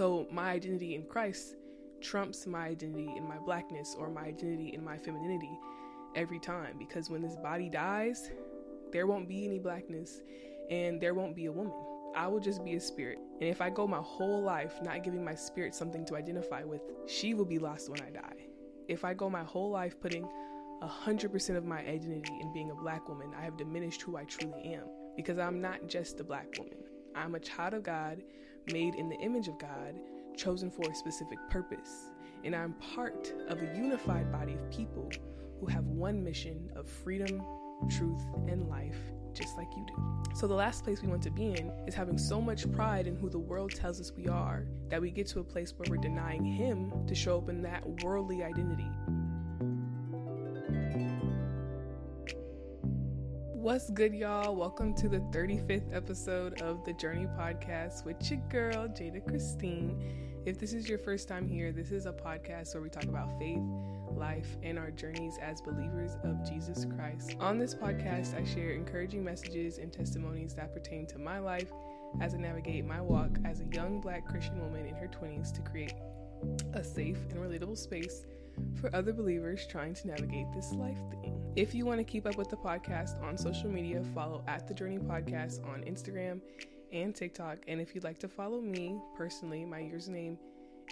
So my identity in Christ trumps my identity in my blackness or my identity in my femininity every time because when this body dies, there won't be any blackness and there won't be a woman. I will just be a spirit. And if I go my whole life not giving my spirit something to identify with, she will be lost when I die. If I go my whole life putting 100% of my identity in being a black woman, I have diminished who I truly am because I'm not just a black woman. I'm a child of God, made in the image of God, chosen for a specific purpose. And I'm part of a unified body of people who have one mission of freedom, truth, and life, just like you do. So, the last place we want to be in is having so much pride in who the world tells us we are that we get to a place where we're denying Him to show up in that worldly identity. What's good, y'all? Welcome to the 35th episode of the Journey Podcast with your girl, Jada Christine. If this is your first time here, this is a podcast where we talk about faith, life, and our journeys as believers of Jesus Christ. On this podcast, I share encouraging messages and testimonies that pertain to my life as I navigate my walk as a young black Christian woman in her 20s to create a safe and relatable space for other believers trying to navigate this life thing. If you want to keep up with the podcast on social media, follow at the Journey Podcast on Instagram and TikTok. And if you'd like to follow me personally, my username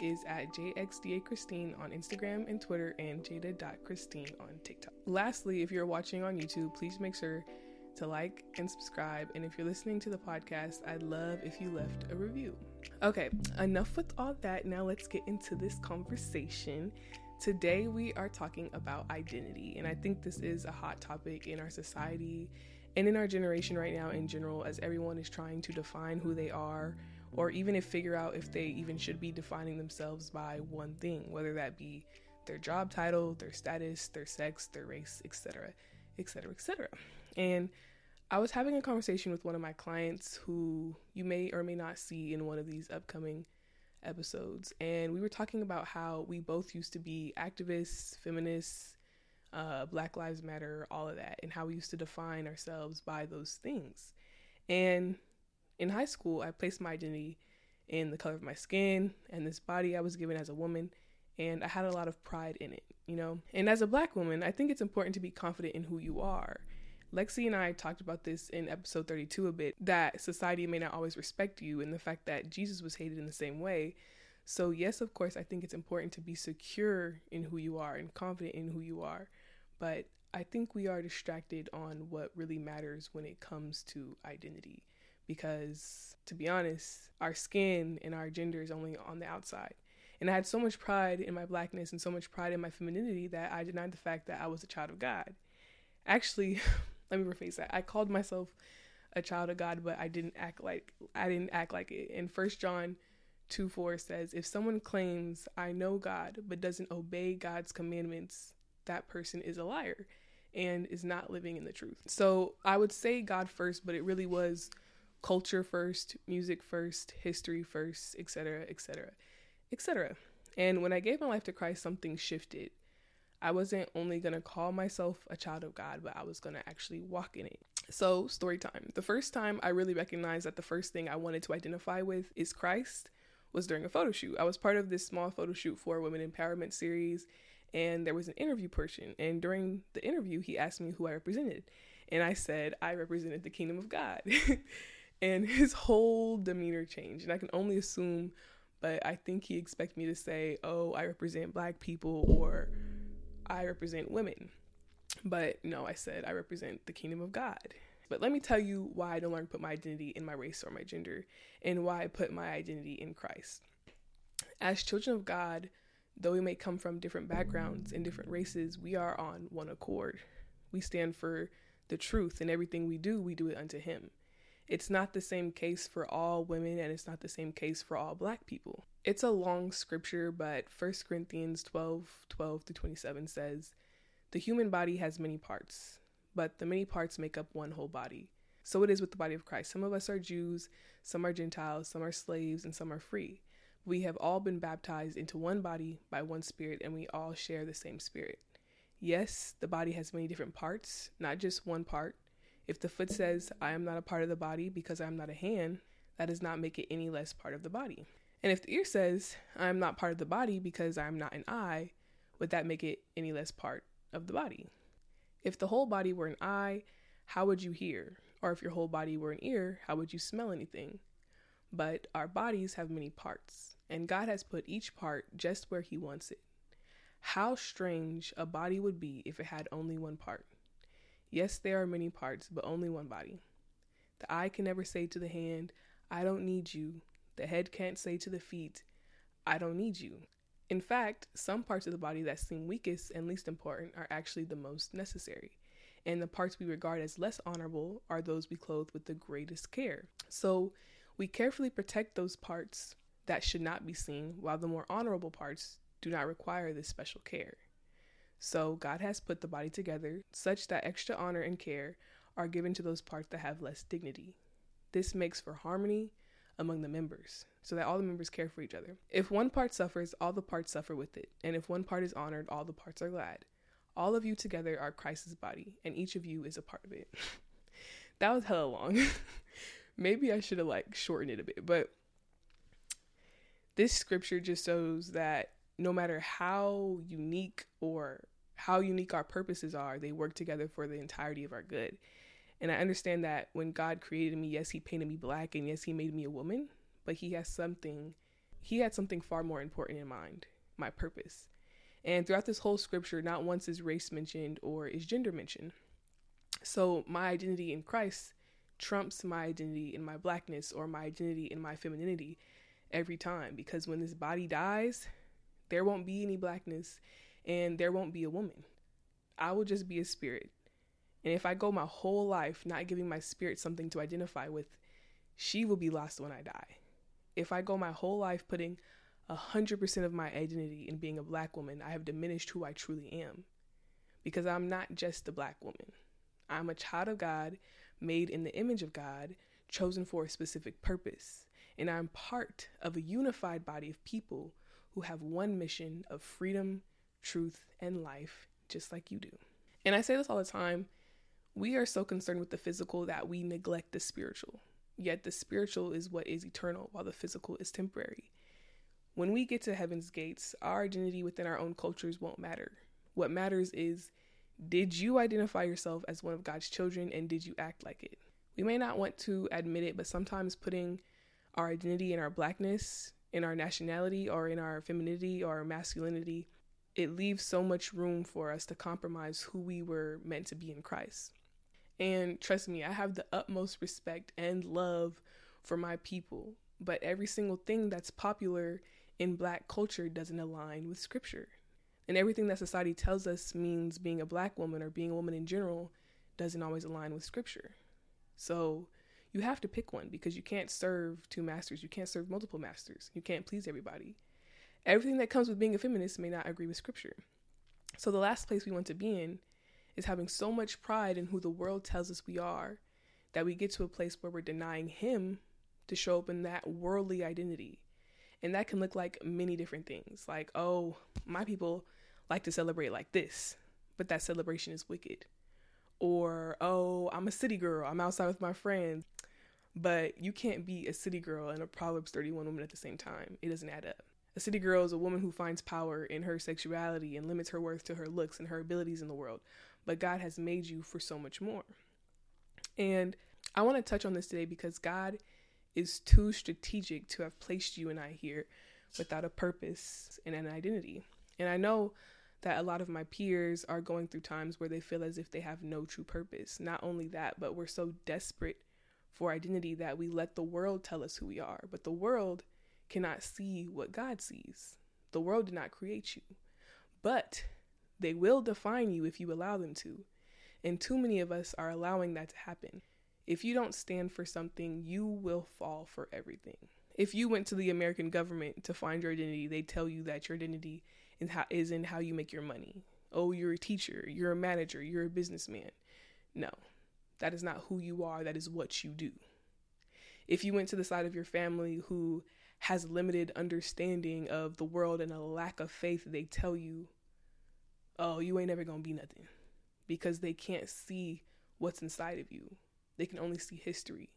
is at JXDA Christine on Instagram and Twitter and Jada.Christine on TikTok. Lastly, if you're watching on YouTube, please make sure to like and subscribe. And if you're listening to the podcast, I'd love if you left a review. Okay, enough with all that. Now let's get into this conversation. Today, we are talking about identity, and I think this is a hot topic in our society and in our generation right now, in general, as everyone is trying to define who they are, or even if figure out if they even should be defining themselves by one thing, whether that be their job title, their status, their sex, their race, etc., etc., etc. And I was having a conversation with one of my clients who you may or may not see in one of these upcoming episodes, and we were talking about how we both used to be activists, feminists, uh, Black Lives Matter, all of that, and how we used to define ourselves by those things. And in high school, I placed my identity in the color of my skin and this body I was given as a woman, and I had a lot of pride in it, you know? And as a black woman, I think it's important to be confident in who you are Lexi and I talked about this in episode 32 a bit that society may not always respect you and the fact that Jesus was hated in the same way. So, yes, of course, I think it's important to be secure in who you are and confident in who you are. But I think we are distracted on what really matters when it comes to identity. Because, to be honest, our skin and our gender is only on the outside. And I had so much pride in my blackness and so much pride in my femininity that I denied the fact that I was a child of God. Actually, let me rephrase that. I called myself a child of God, but I didn't act like I didn't act like it. And First John 2 4 says, If someone claims I know God but doesn't obey God's commandments, that person is a liar and is not living in the truth. So I would say God first, but it really was culture first, music first, history first, etc., etc., etc. And when I gave my life to Christ, something shifted. I wasn't only going to call myself a child of God, but I was going to actually walk in it. So, story time. The first time I really recognized that the first thing I wanted to identify with is Christ was during a photo shoot. I was part of this small photo shoot for women empowerment series, and there was an interview person. And during the interview, he asked me who I represented. And I said, I represented the kingdom of God. and his whole demeanor changed. And I can only assume, but I think he expected me to say, Oh, I represent black people or I represent women. But no, I said I represent the kingdom of God. But let me tell you why I don't learn to put my identity in my race or my gender and why I put my identity in Christ. As children of God, though we may come from different backgrounds and different races, we are on one accord. We stand for the truth, and everything we do, we do it unto Him. It's not the same case for all women, and it's not the same case for all black people. It's a long scripture, but 1 Corinthians 12 12 to 27 says, The human body has many parts, but the many parts make up one whole body. So it is with the body of Christ. Some of us are Jews, some are Gentiles, some are slaves, and some are free. We have all been baptized into one body by one spirit, and we all share the same spirit. Yes, the body has many different parts, not just one part. If the foot says, I am not a part of the body because I am not a hand, that does not make it any less part of the body. And if the ear says, I'm not part of the body because I'm not an eye, would that make it any less part of the body? If the whole body were an eye, how would you hear? Or if your whole body were an ear, how would you smell anything? But our bodies have many parts, and God has put each part just where He wants it. How strange a body would be if it had only one part. Yes, there are many parts, but only one body. The eye can never say to the hand, I don't need you. The head can't say to the feet, I don't need you. In fact, some parts of the body that seem weakest and least important are actually the most necessary. And the parts we regard as less honorable are those we clothe with the greatest care. So we carefully protect those parts that should not be seen, while the more honorable parts do not require this special care. So God has put the body together such that extra honor and care are given to those parts that have less dignity. This makes for harmony among the members, so that all the members care for each other. If one part suffers, all the parts suffer with it, and if one part is honored, all the parts are glad. All of you together are Christ's body, and each of you is a part of it. that was hella long. Maybe I should have like shortened it a bit, but this scripture just shows that no matter how unique or how unique our purposes are, they work together for the entirety of our good. And I understand that when God created me, yes, he painted me black and yes, he made me a woman, but he has something he had something far more important in mind, my purpose. And throughout this whole scripture, not once is race mentioned or is gender mentioned. So my identity in Christ trumps my identity in my blackness or my identity in my femininity every time because when this body dies, there won't be any blackness and there won't be a woman. I will just be a spirit. And if I go my whole life not giving my spirit something to identify with, she will be lost when I die. If I go my whole life putting 100% of my identity in being a black woman, I have diminished who I truly am. Because I'm not just a black woman. I'm a child of God, made in the image of God, chosen for a specific purpose. And I'm part of a unified body of people who have one mission of freedom, truth, and life, just like you do. And I say this all the time we are so concerned with the physical that we neglect the spiritual. Yet the spiritual is what is eternal, while the physical is temporary. When we get to heaven's gates, our identity within our own cultures won't matter. What matters is did you identify yourself as one of God's children and did you act like it? We may not want to admit it, but sometimes putting our identity in our blackness, in our nationality, or in our femininity or masculinity, it leaves so much room for us to compromise who we were meant to be in Christ. And trust me, I have the utmost respect and love for my people, but every single thing that's popular in black culture doesn't align with scripture. And everything that society tells us means being a black woman or being a woman in general doesn't always align with scripture. So you have to pick one because you can't serve two masters. You can't serve multiple masters. You can't please everybody. Everything that comes with being a feminist may not agree with scripture. So the last place we want to be in is having so much pride in who the world tells us we are that we get to a place where we're denying Him to show up in that worldly identity. And that can look like many different things. Like, oh, my people like to celebrate like this, but that celebration is wicked. Or, oh, I'm a city girl, I'm outside with my friends. But you can't be a city girl and a Proverbs 31 woman at the same time. It doesn't add up. A city girl is a woman who finds power in her sexuality and limits her worth to her looks and her abilities in the world. But God has made you for so much more. And I want to touch on this today because God is too strategic to have placed you and I here without a purpose and an identity. And I know that a lot of my peers are going through times where they feel as if they have no true purpose. Not only that, but we're so desperate for identity that we let the world tell us who we are. But the world cannot see what God sees. The world did not create you. But they will define you if you allow them to. And too many of us are allowing that to happen. If you don't stand for something, you will fall for everything. If you went to the American government to find your identity, they tell you that your identity is in how you make your money. Oh, you're a teacher, you're a manager, you're a businessman. No, that is not who you are, that is what you do. If you went to the side of your family who has limited understanding of the world and a lack of faith, they tell you, oh, you ain't ever gonna be nothing because they can't see what's inside of you. They can only see history.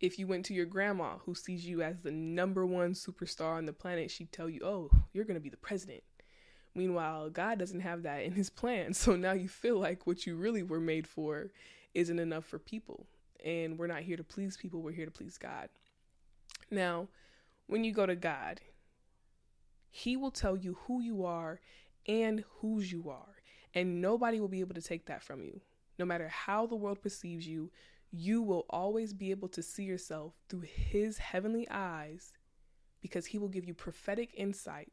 If you went to your grandma who sees you as the number one superstar on the planet, she'd tell you, oh, you're going to be the president. Meanwhile, God doesn't have that in his plan. So now you feel like what you really were made for isn't enough for people. And we're not here to please people, we're here to please God. Now, when you go to God, He will tell you who you are and whose you are. And nobody will be able to take that from you. No matter how the world perceives you, you will always be able to see yourself through His heavenly eyes because He will give you prophetic insight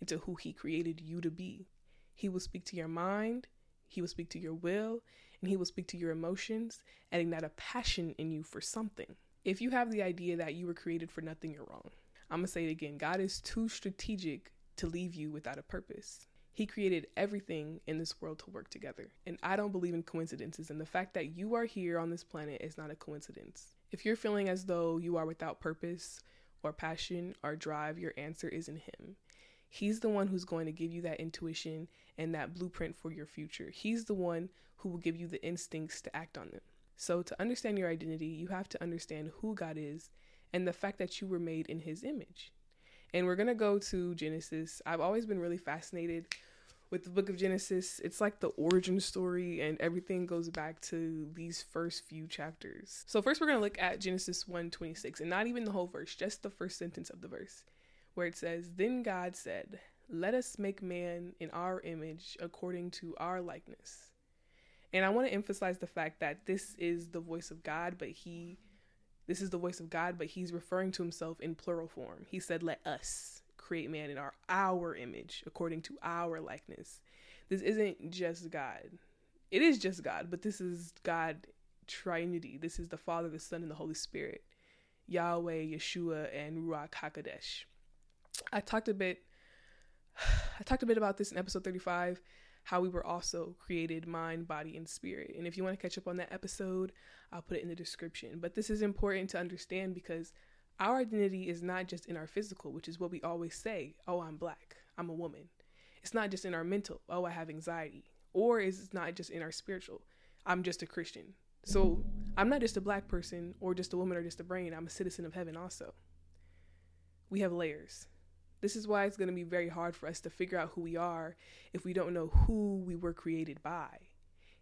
into who He created you to be. He will speak to your mind, He will speak to your will, and He will speak to your emotions, adding that a passion in you for something. If you have the idea that you were created for nothing, you're wrong. I'm gonna say it again God is too strategic to leave you without a purpose. He created everything in this world to work together. And I don't believe in coincidences, and the fact that you are here on this planet is not a coincidence. If you're feeling as though you are without purpose or passion or drive, your answer is in Him. He's the one who's going to give you that intuition and that blueprint for your future. He's the one who will give you the instincts to act on them. So, to understand your identity, you have to understand who God is and the fact that you were made in His image. And we're going to go to Genesis. I've always been really fascinated with the book of Genesis. It's like the origin story, and everything goes back to these first few chapters. So, first, we're going to look at Genesis 1 26, and not even the whole verse, just the first sentence of the verse where it says, Then God said, Let us make man in our image according to our likeness. And I want to emphasize the fact that this is the voice of God, but he this is the voice of God, but he's referring to himself in plural form. He said, Let us create man in our our image according to our likeness. This isn't just God. It is just God, but this is God Trinity. This is the Father, the Son, and the Holy Spirit. Yahweh, Yeshua, and Ruach HaKodesh. I talked a bit I talked a bit about this in episode 35 how we were also created mind, body, and spirit. And if you want to catch up on that episode, I'll put it in the description. But this is important to understand because our identity is not just in our physical, which is what we always say oh, I'm black, I'm a woman. It's not just in our mental, oh, I have anxiety. Or is it not just in our spiritual, I'm just a Christian. So I'm not just a black person or just a woman or just a brain, I'm a citizen of heaven also. We have layers. This is why it's going to be very hard for us to figure out who we are if we don't know who we were created by.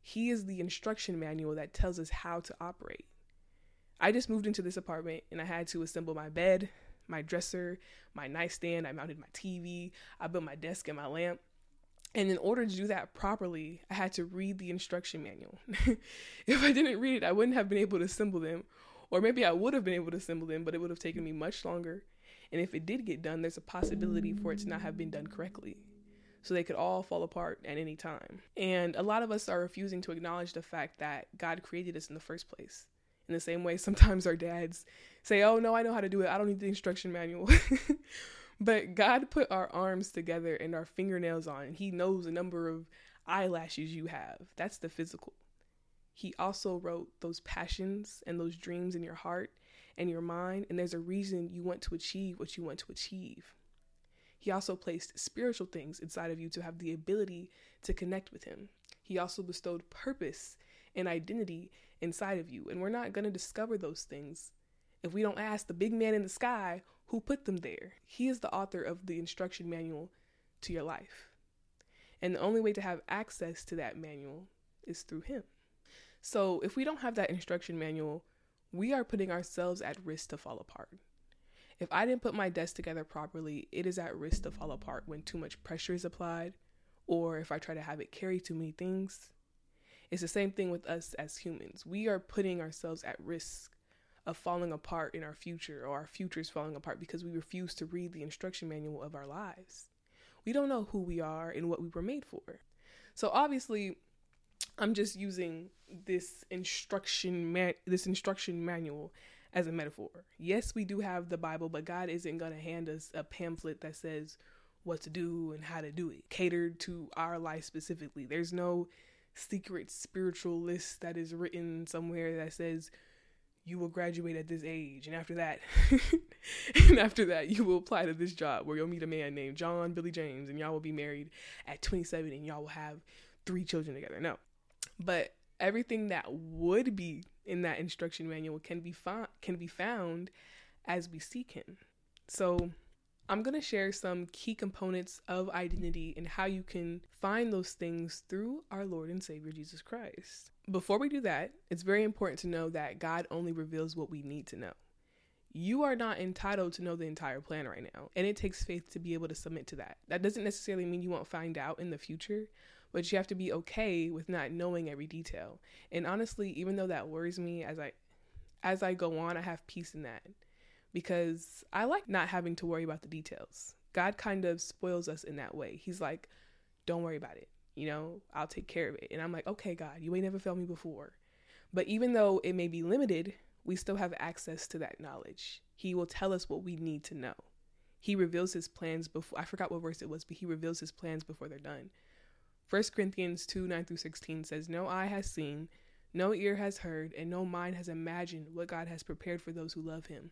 He is the instruction manual that tells us how to operate. I just moved into this apartment and I had to assemble my bed, my dresser, my nightstand. I mounted my TV, I built my desk and my lamp. And in order to do that properly, I had to read the instruction manual. if I didn't read it, I wouldn't have been able to assemble them. Or maybe I would have been able to assemble them, but it would have taken me much longer and if it did get done, there's a possibility for it to not have been done correctly. So they could all fall apart at any time. And a lot of us are refusing to acknowledge the fact that God created us in the first place. In the same way, sometimes our dads say, Oh, no, I know how to do it. I don't need the instruction manual. but God put our arms together and our fingernails on, He knows the number of eyelashes you have. That's the physical. He also wrote those passions and those dreams in your heart and your mind, and there's a reason you want to achieve what you want to achieve. He also placed spiritual things inside of you to have the ability to connect with Him. He also bestowed purpose and identity inside of you, and we're not going to discover those things if we don't ask the big man in the sky who put them there. He is the author of the instruction manual to your life. And the only way to have access to that manual is through Him. So if we don't have that instruction manual, we are putting ourselves at risk to fall apart. If I didn't put my desk together properly, it is at risk to fall apart when too much pressure is applied, or if I try to have it carry too many things. It's the same thing with us as humans. We are putting ourselves at risk of falling apart in our future, or our future is falling apart because we refuse to read the instruction manual of our lives. We don't know who we are and what we were made for. So, obviously, I'm just using this instruction this instruction manual as a metaphor. Yes, we do have the Bible, but God isn't going to hand us a pamphlet that says what to do and how to do it, catered to our life specifically. There's no secret spiritual list that is written somewhere that says you will graduate at this age and after that and after that you will apply to this job where you'll meet a man named John Billy James and y'all will be married at 27 and y'all will have three children together. No. But everything that would be in that instruction manual can be found can be found as we seek him. So I'm going to share some key components of identity and how you can find those things through our Lord and Savior Jesus Christ. Before we do that, it's very important to know that God only reveals what we need to know. You are not entitled to know the entire plan right now, and it takes faith to be able to submit to that. That doesn't necessarily mean you won't find out in the future, but you have to be okay with not knowing every detail. And honestly, even though that worries me as I as I go on, I have peace in that because I like not having to worry about the details. God kind of spoils us in that way. He's like, don't worry about it. You know, I'll take care of it. And I'm like, okay, God, you ain't never failed me before. But even though it may be limited, we still have access to that knowledge. He will tell us what we need to know. He reveals his plans before, I forgot what verse it was, but he reveals his plans before they're done. 1 Corinthians 2 9 through 16 says, No eye has seen, no ear has heard, and no mind has imagined what God has prepared for those who love him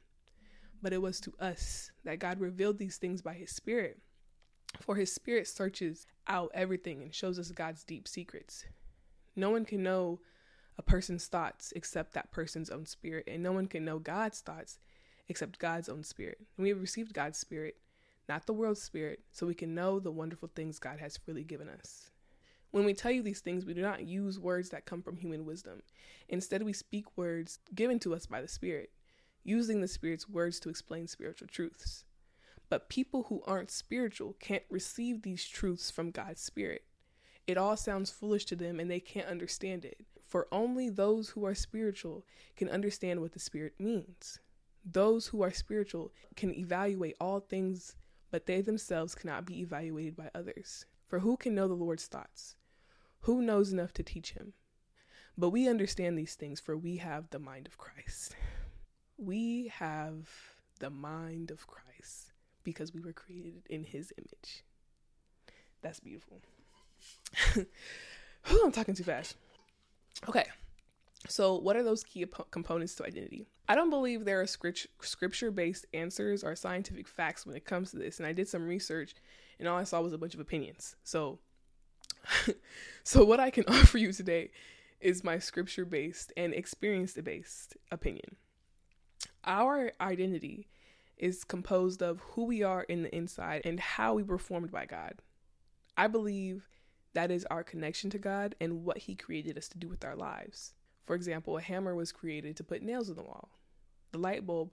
but it was to us that God revealed these things by His Spirit. For His Spirit searches out everything and shows us God's deep secrets. No one can know a person's thoughts except that person's own spirit, and no one can know God's thoughts except God's own spirit. And we have received God's spirit, not the world's spirit, so we can know the wonderful things God has freely given us. When we tell you these things, we do not use words that come from human wisdom. Instead, we speak words given to us by the Spirit using the Spirit's words to explain spiritual truths. But people who aren't spiritual can't receive these truths from God's Spirit. It all sounds foolish to them and they can't understand it. For only those who are spiritual can understand what the Spirit means. Those who are spiritual can evaluate all things, but they themselves cannot be evaluated by others. For who can know the Lord's thoughts? Who knows enough to teach him? But we understand these things, for we have the mind of Christ. We have the mind of Christ because we were created in his image. That's beautiful. I'm talking too fast. Okay. So, what are those key components to identity? I don't believe there are scripture based answers or scientific facts when it comes to this. And I did some research and all I saw was a bunch of opinions. So, so what I can offer you today is my scripture based and experience based opinion. Our identity is composed of who we are in the inside and how we were formed by God. I believe that is our connection to God and what He created us to do with our lives. For example, a hammer was created to put nails in the wall, the light bulb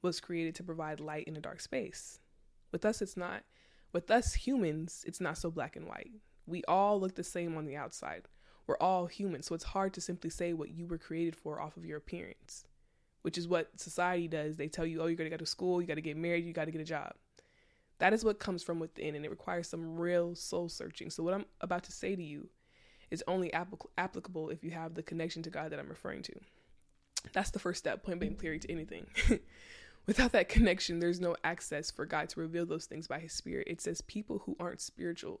was created to provide light in a dark space. With us, it's not. With us humans, it's not so black and white. We all look the same on the outside. We're all human, so it's hard to simply say what you were created for off of your appearance which is what society does. They tell you, oh, you got to go to school, you got to get married, you got to get a job. That is what comes from within, and it requires some real soul searching. So, what I'm about to say to you is only applic- applicable if you have the connection to God that I'm referring to. That's the first step, point blank clear to anything. Without that connection, there's no access for God to reveal those things by His Spirit. It says people who aren't spiritual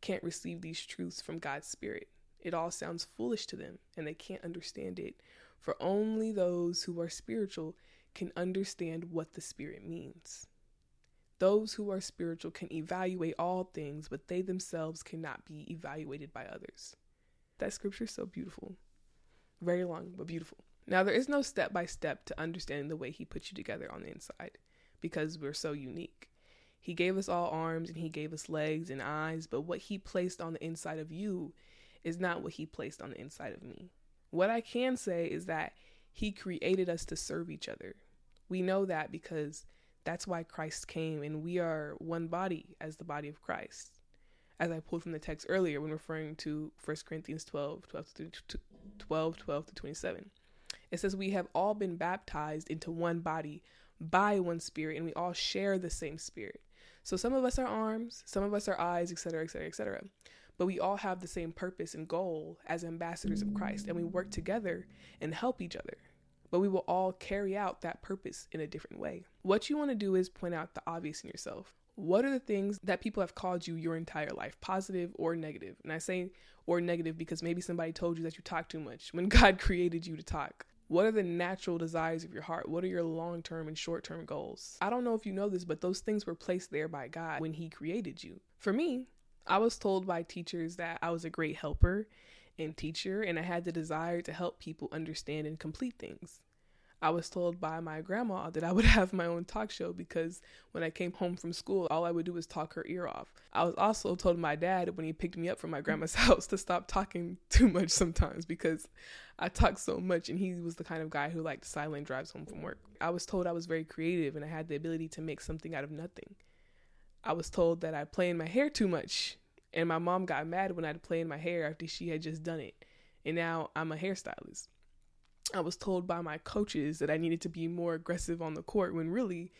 can't receive these truths from God's Spirit. It all sounds foolish to them, and they can't understand it for only those who are spiritual can understand what the Spirit means. Those who are spiritual can evaluate all things, but they themselves cannot be evaluated by others. That scripture is so beautiful. Very long, but beautiful. Now, there is no step by step to understanding the way He put you together on the inside because we're so unique. He gave us all arms and He gave us legs and eyes, but what He placed on the inside of you is not what He placed on the inside of me. What I can say is that He created us to serve each other. We know that because that's why Christ came, and we are one body as the body of Christ. As I pulled from the text earlier when referring to 1 Corinthians 12 12 to, 12, 12 to 27. It says, We have all been baptized into one body by one spirit, and we all share the same spirit. So some of us are arms, some of us are eyes, etc., etc., etc but we all have the same purpose and goal as ambassadors of Christ, and we work together and help each other. But we will all carry out that purpose in a different way. What you want to do is point out the obvious in yourself. What are the things that people have called you your entire life, positive or negative? And I say or negative because maybe somebody told you that you talk too much when God created you to talk. What are the natural desires of your heart? What are your long term and short term goals? I don't know if you know this, but those things were placed there by God when He created you. For me, I was told by teachers that I was a great helper and teacher, and I had the desire to help people understand and complete things. I was told by my grandma that I would have my own talk show because when I came home from school, all I would do was talk her ear off. I was also told my dad when he picked me up from my grandma's house to stop talking too much sometimes because I talk so much and he was the kind of guy who liked silent drives home from work. I was told I was very creative and I had the ability to make something out of nothing. I was told that I play in my hair too much and my mom got mad when I'd play in my hair after she had just done it. And now I'm a hairstylist. I was told by my coaches that I needed to be more aggressive on the court when really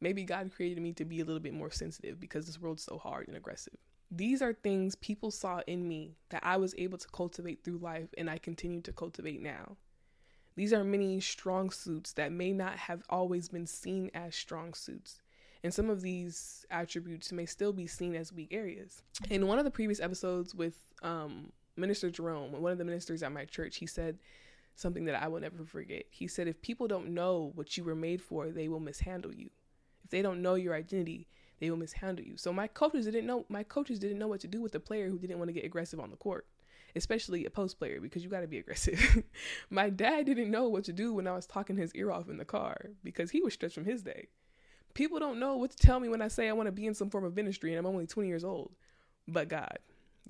maybe God created me to be a little bit more sensitive because this world's so hard and aggressive. These are things people saw in me that I was able to cultivate through life and I continue to cultivate now. These are many strong suits that may not have always been seen as strong suits. And some of these attributes may still be seen as weak areas. In one of the previous episodes with um, Minister Jerome, one of the ministers at my church, he said something that I will never forget. He said, If people don't know what you were made for, they will mishandle you. If they don't know your identity, they will mishandle you. So my coaches didn't know my coaches didn't know what to do with a player who didn't want to get aggressive on the court, especially a post player because you got to be aggressive. my dad didn't know what to do when I was talking his ear off in the car because he was stretched from his day. People don't know what to tell me when I say I want to be in some form of ministry and I'm only 20 years old. But God,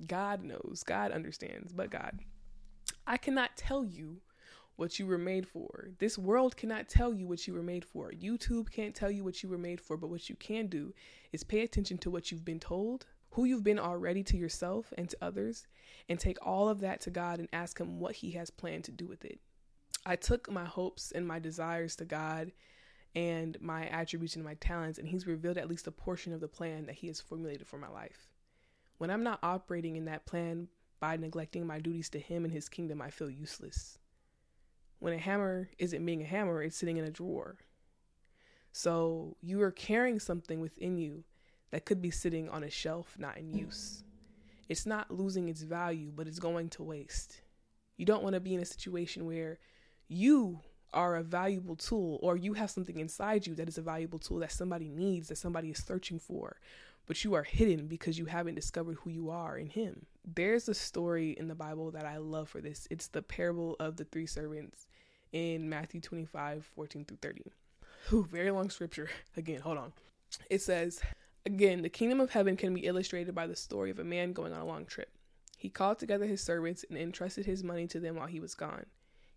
God knows, God understands, but God. I cannot tell you what you were made for. This world cannot tell you what you were made for. YouTube can't tell you what you were made for, but what you can do is pay attention to what you've been told, who you've been already to yourself and to others, and take all of that to God and ask Him what He has planned to do with it. I took my hopes and my desires to God and my attributes and my talents, and He's revealed at least a portion of the plan that He has formulated for my life. When I'm not operating in that plan by neglecting my duties to Him and His kingdom, I feel useless. When a hammer isn't being a hammer, it's sitting in a drawer. So you are carrying something within you that could be sitting on a shelf, not in use. It's not losing its value, but it's going to waste. You don't want to be in a situation where you are a valuable tool or you have something inside you that is a valuable tool that somebody needs, that somebody is searching for, but you are hidden because you haven't discovered who you are in Him. There's a story in the Bible that I love for this. It's the parable of the three servants in Matthew 25 14 through 30. Ooh, very long scripture. Again, hold on. It says, Again, the kingdom of heaven can be illustrated by the story of a man going on a long trip. He called together his servants and entrusted his money to them while he was gone.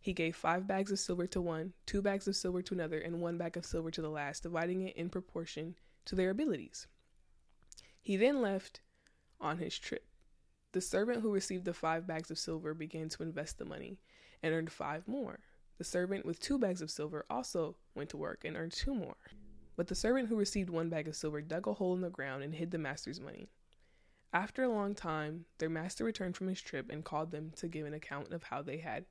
He gave five bags of silver to one, two bags of silver to another, and one bag of silver to the last, dividing it in proportion to their abilities. He then left on his trip. The servant who received the five bags of silver began to invest the money and earned five more. The servant with two bags of silver also went to work and earned two more. But the servant who received one bag of silver dug a hole in the ground and hid the master's money. After a long time, their master returned from his trip and called them to give an account of how they had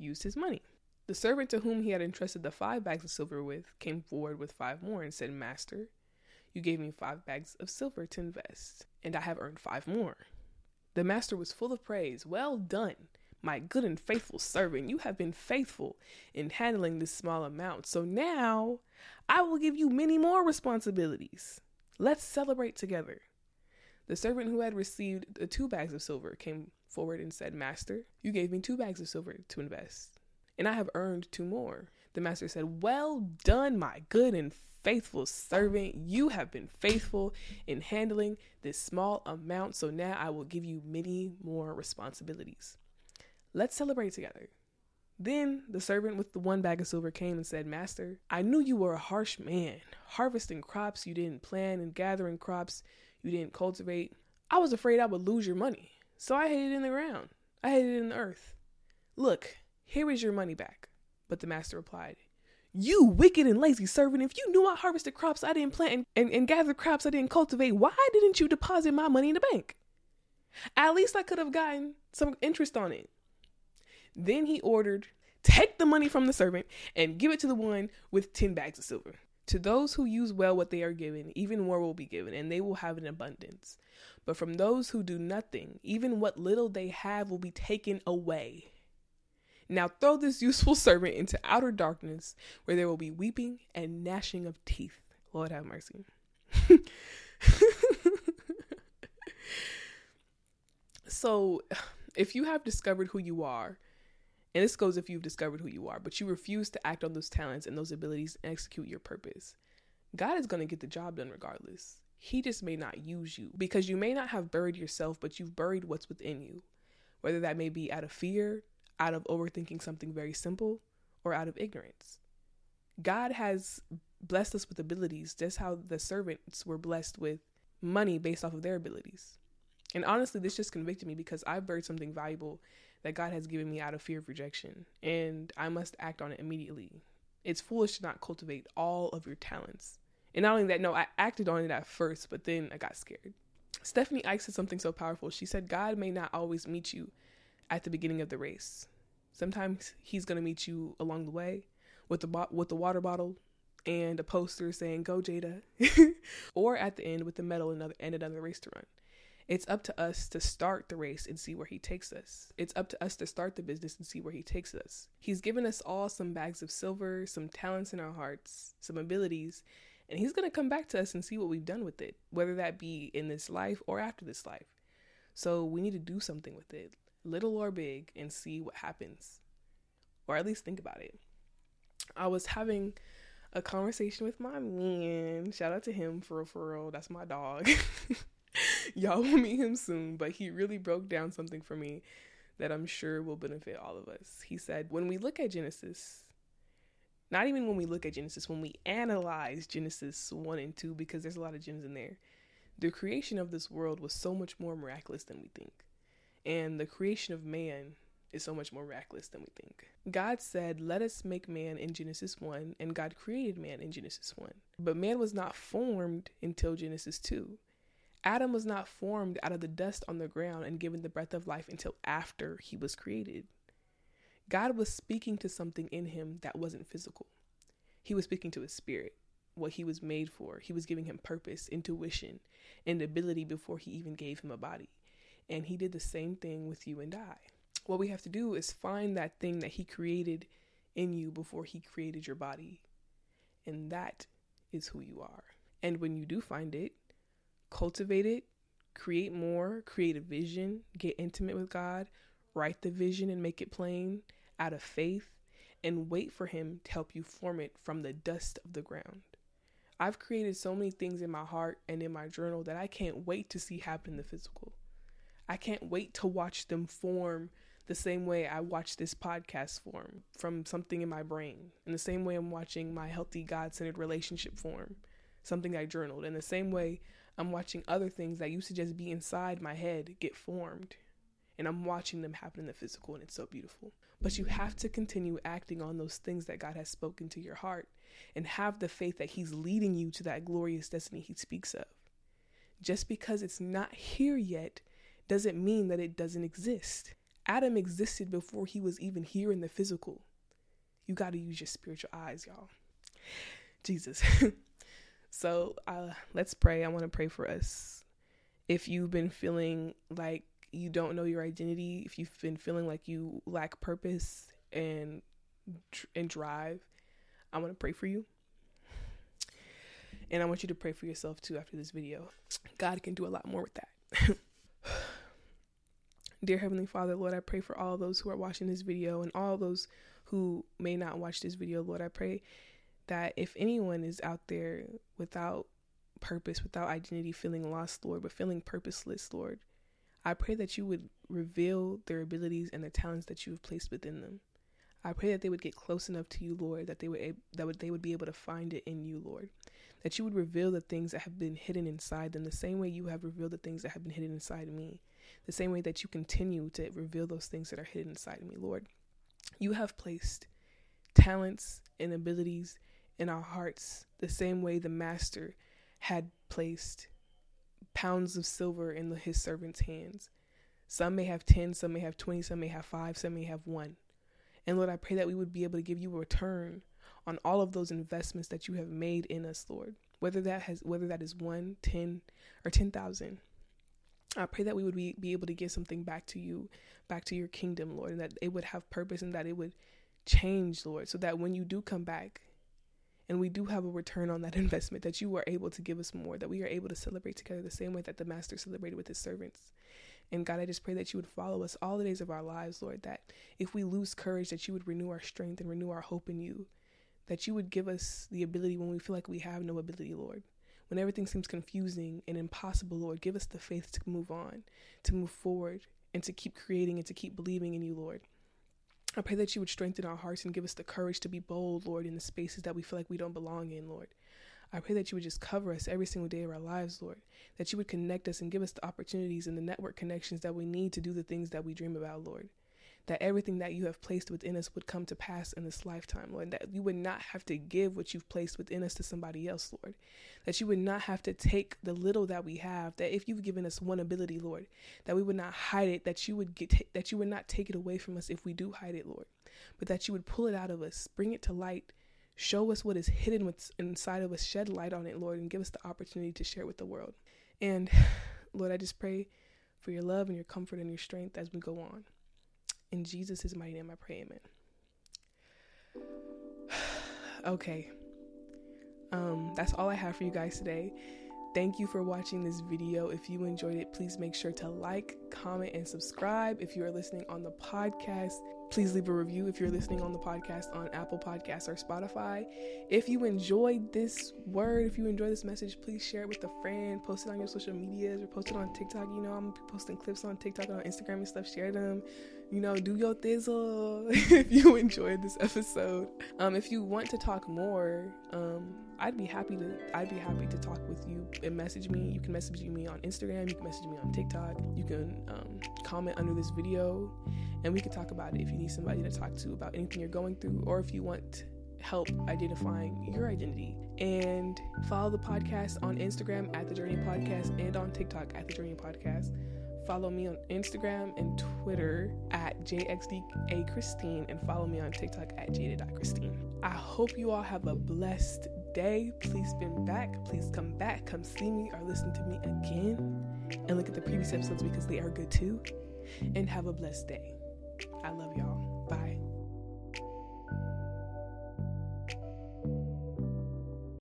used his money. The servant to whom he had entrusted the five bags of silver with came forward with five more and said, Master, you gave me five bags of silver to invest, and I have earned five more. The master was full of praise. Well done, my good and faithful servant. You have been faithful in handling this small amount. So now I will give you many more responsibilities. Let's celebrate together. The servant who had received the two bags of silver came forward and said, Master, you gave me two bags of silver to invest, and I have earned two more. The master said, Well done, my good and faithful servant. You have been faithful in handling this small amount, so now I will give you many more responsibilities. Let's celebrate together. Then the servant with the one bag of silver came and said, Master, I knew you were a harsh man, harvesting crops you didn't plant and gathering crops you didn't cultivate. I was afraid I would lose your money, so I hid it in the ground. I hid it in the earth. Look, here is your money back. But the master replied, You wicked and lazy servant, if you knew I harvested crops I didn't plant and, and, and gathered crops I didn't cultivate, why didn't you deposit my money in the bank? At least I could have gotten some interest on it. Then he ordered, Take the money from the servant and give it to the one with 10 bags of silver. To those who use well what they are given, even more will be given, and they will have an abundance. But from those who do nothing, even what little they have will be taken away. Now throw this useful servant into outer darkness, where there will be weeping and gnashing of teeth. Lord have mercy. so if you have discovered who you are, and this goes if you've discovered who you are, but you refuse to act on those talents and those abilities and execute your purpose, God is going to get the job done regardless. He just may not use you because you may not have buried yourself, but you've buried what's within you, whether that may be out of fear, out of overthinking something very simple, or out of ignorance. God has blessed us with abilities, just how the servants were blessed with money based off of their abilities. And honestly, this just convicted me because I've buried something valuable that God has given me out of fear of rejection, and I must act on it immediately. It's foolish to not cultivate all of your talents. And not only that, no, I acted on it at first, but then I got scared. Stephanie Ike said something so powerful. She said, God may not always meet you at the beginning of the race. Sometimes he's going to meet you along the way with the bo- with the water bottle and a poster saying "Go Jada," or at the end with the medal and another and another race to run. It's up to us to start the race and see where he takes us. It's up to us to start the business and see where he takes us. He's given us all some bags of silver, some talents in our hearts, some abilities, and he's going to come back to us and see what we've done with it, whether that be in this life or after this life. So we need to do something with it, little or big, and see what happens, or at least think about it. I was having a conversation with my man. Shout out to him for real. That's my dog. Y'all will meet him soon, but he really broke down something for me that I'm sure will benefit all of us. He said, when we look at Genesis, not even when we look at Genesis, when we analyze Genesis 1 and 2, because there's a lot of gems in there, the creation of this world was so much more miraculous than we think. And the creation of man is so much more miraculous than we think. God said, Let us make man in Genesis 1, and God created man in Genesis 1. But man was not formed until Genesis 2. Adam was not formed out of the dust on the ground and given the breath of life until after he was created. God was speaking to something in him that wasn't physical. He was speaking to his spirit, what he was made for. He was giving him purpose, intuition, and ability before he even gave him a body. And he did the same thing with you and I. What we have to do is find that thing that he created in you before he created your body. And that is who you are. And when you do find it, cultivate it, create more, create a vision, get intimate with God, write the vision and make it plain out of faith, and wait for Him to help you form it from the dust of the ground. I've created so many things in my heart and in my journal that I can't wait to see happen in the physical. I can't wait to watch them form the same way I watch this podcast form from something in my brain, in the same way I'm watching my healthy God centered relationship form, something I journaled, in the same way I'm watching other things that used to just be inside my head get formed. And I'm watching them happen in the physical, and it's so beautiful. But you have to continue acting on those things that God has spoken to your heart and have the faith that He's leading you to that glorious destiny He speaks of. Just because it's not here yet doesn't mean that it doesn't exist. Adam existed before he was even here in the physical. You got to use your spiritual eyes, y'all. Jesus. So uh, let's pray. I want to pray for us. If you've been feeling like you don't know your identity, if you've been feeling like you lack purpose and and drive, I want to pray for you. And I want you to pray for yourself too after this video. God can do a lot more with that. Dear Heavenly Father, Lord, I pray for all those who are watching this video and all those who may not watch this video. Lord, I pray that if anyone is out there without purpose, without identity, feeling lost, Lord, but feeling purposeless, Lord, I pray that you would reveal their abilities and the talents that you have placed within them. I pray that they would get close enough to you, Lord, that they would that would they would be able to find it in you, Lord. That you would reveal the things that have been hidden inside them, the same way you have revealed the things that have been hidden inside me, the same way that you continue to reveal those things that are hidden inside me, Lord. You have placed talents and abilities in our hearts the same way the master had placed pounds of silver in his servants' hands. Some may have 10, some may have 20, some may have 5, some may have 1. And Lord, I pray that we would be able to give you a return on all of those investments that you have made in us, Lord. Whether that has whether that is 1, 10, or 10,000. I pray that we would be, be able to give something back to you, back to your kingdom, Lord, and that it would have purpose and that it would change, Lord, so that when you do come back, and we do have a return on that investment that you are able to give us more that we are able to celebrate together the same way that the master celebrated with his servants And God, I just pray that you would follow us all the days of our lives, Lord, that if we lose courage, that you would renew our strength and renew our hope in you, that you would give us the ability when we feel like we have no ability, Lord. When everything seems confusing and impossible, Lord, give us the faith to move on, to move forward, and to keep creating and to keep believing in you, Lord. I pray that you would strengthen our hearts and give us the courage to be bold, Lord, in the spaces that we feel like we don't belong in, Lord. I pray that you would just cover us every single day of our lives, Lord. That you would connect us and give us the opportunities and the network connections that we need to do the things that we dream about, Lord. That everything that you have placed within us would come to pass in this lifetime, Lord. That you would not have to give what you've placed within us to somebody else, Lord. That you would not have to take the little that we have. That if you've given us one ability, Lord, that we would not hide it. That you would get that you would not take it away from us if we do hide it, Lord. But that you would pull it out of us, bring it to light, Show us what is hidden inside of us, shed light on it, Lord, and give us the opportunity to share with the world. And Lord, I just pray for your love and your comfort and your strength as we go on. In Jesus' mighty name, I pray, amen. okay. Um, that's all I have for you guys today. Thank you for watching this video. If you enjoyed it, please make sure to like, comment, and subscribe. If you are listening on the podcast, please leave a review if you're listening on the podcast on Apple Podcasts or Spotify. If you enjoyed this word, if you enjoy this message, please share it with a friend, post it on your social medias, or post it on TikTok. You know, I'm posting clips on TikTok and on Instagram and stuff. Share them you know, do your thizzle if you enjoyed this episode. Um, if you want to talk more, um, I'd be happy to I'd be happy to talk with you and message me. You can message me on Instagram, you can message me on TikTok, you can um, comment under this video and we can talk about it if you need somebody to talk to about anything you're going through or if you want help identifying your identity. And follow the podcast on Instagram at the Journey Podcast and on TikTok at the Journey Podcast. Follow me on Instagram and Twitter at JXDA and follow me on TikTok at Jada.Christine. I hope you all have a blessed day. Please spin back. Please come back. Come see me or listen to me again. And look at the previous episodes because they are good too. And have a blessed day. I love y'all.